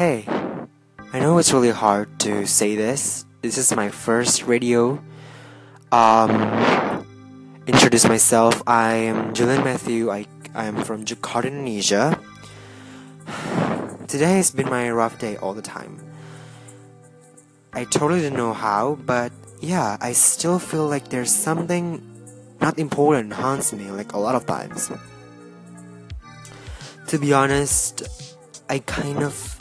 Hey, I know it's really hard to say this. This is my first radio. Um, introduce myself. I am Julian Matthew. I I am from Jakarta, Indonesia. Today has been my rough day all the time. I totally don't know how, but yeah, I still feel like there's something not important haunts me like a lot of times. To be honest, I kind of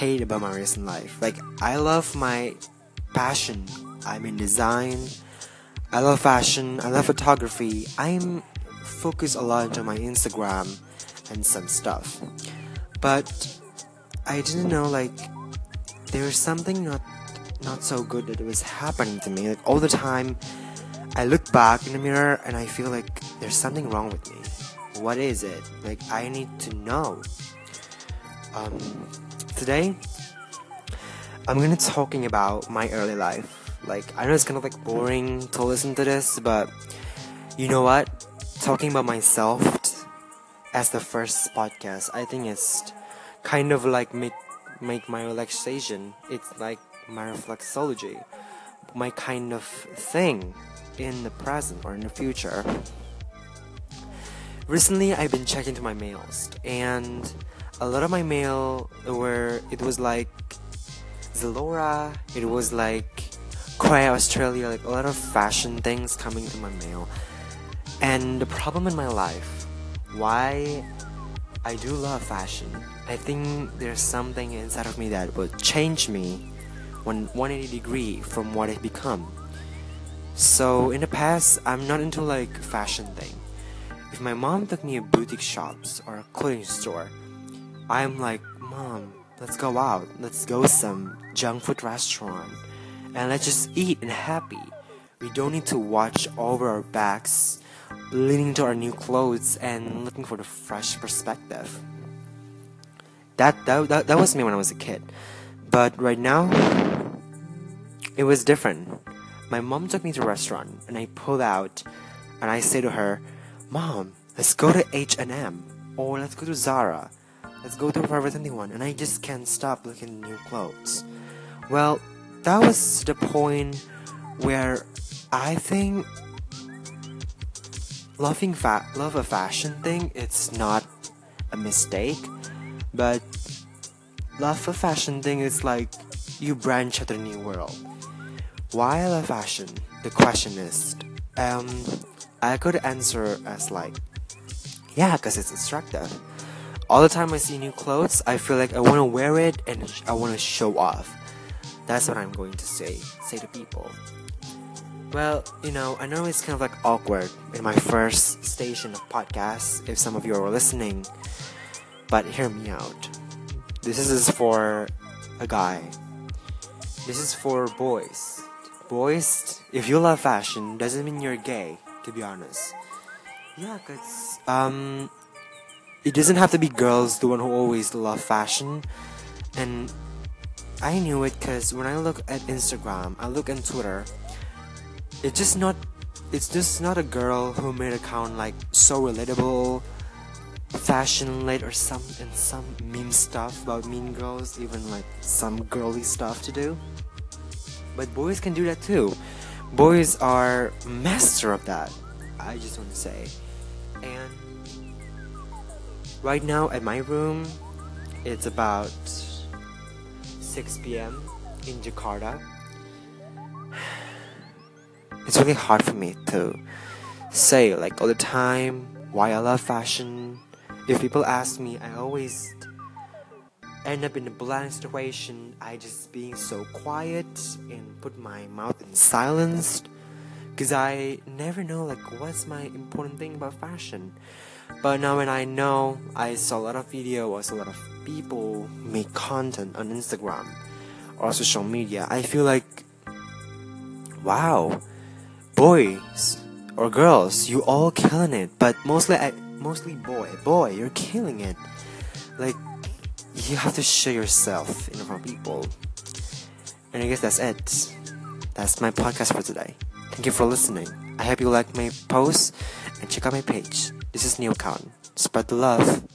hate about my recent life. Like I love my passion. I'm in design. I love fashion. I love photography. I'm focused a lot into my Instagram and some stuff. But I didn't know like there's something not not so good that was happening to me. Like all the time I look back in the mirror and I feel like there's something wrong with me. What is it? Like I need to know. Um, today I'm gonna talking about my early life. Like I know it's kind of like boring to listen to this, but you know what? Talking about myself as the first podcast, I think it's kind of like make make my relaxation. It's like my reflexology, my kind of thing in the present or in the future. Recently, I've been checking to my mails, and a lot of my mail were it was like Zalora, it was like Cry Australia, like a lot of fashion things coming to my mail. And the problem in my life, why I do love fashion, I think there's something inside of me that will change me when 180 degree from what I've become. So in the past, I'm not into like fashion thing. If my mom took me to boutique shops or a clothing store, I'm like, Mom, let's go out. Let's go some junk food restaurant, and let's just eat and happy. We don't need to watch over our backs, leaning to our new clothes and looking for the fresh perspective. That that that, that was me when I was a kid, but right now, it was different. My mom took me to a restaurant, and I pulled out, and I say to her, Mom, let's go to H&M or let's go to Zara. Let's go to Forever 21 and I just can't stop looking at new clothes. Well, that was the point where I think loving fa- love a fashion thing it's not a mistake, but love a fashion thing is like you branch out a new world. Why I love fashion? The question is, um, I could answer as like, yeah, because it's attractive. All the time I see new clothes, I feel like I want to wear it and I want to show off. That's what I'm going to say, say to people. Well, you know, I know it's kind of like awkward in my first station of podcast if some of you are listening, but hear me out. This is for a guy. This is for boys. Boys, if you love fashion, doesn't mean you're gay to be honest. Yeah, cause um, it doesn't have to be girls the one who always love fashion, and I knew it because when I look at Instagram, I look on Twitter. It's just not, it's just not a girl who made account like so relatable, fashion late or some and some meme stuff about mean girls, even like some girly stuff to do. But boys can do that too boys are master of that. I just want to say. And right now at my room, it's about 6 p.m. in Jakarta. It's really hard for me to say like all the time why I love fashion. If people ask me, I always end up in a blank situation, I just being so quiet and put my mouth in silence because I never know like what's my important thing about fashion. But now when I know, I saw a lot of video, I saw a lot of people make content on Instagram or social media. I feel like, wow, boys or girls, you all killing it. But mostly, I, mostly boy, boy, you're killing it. Like you have to show yourself in front of people. And I guess that's it. That's my podcast for today. Thank you for listening. I hope you like my posts and check out my page. This is Neil Khan. Spread the love.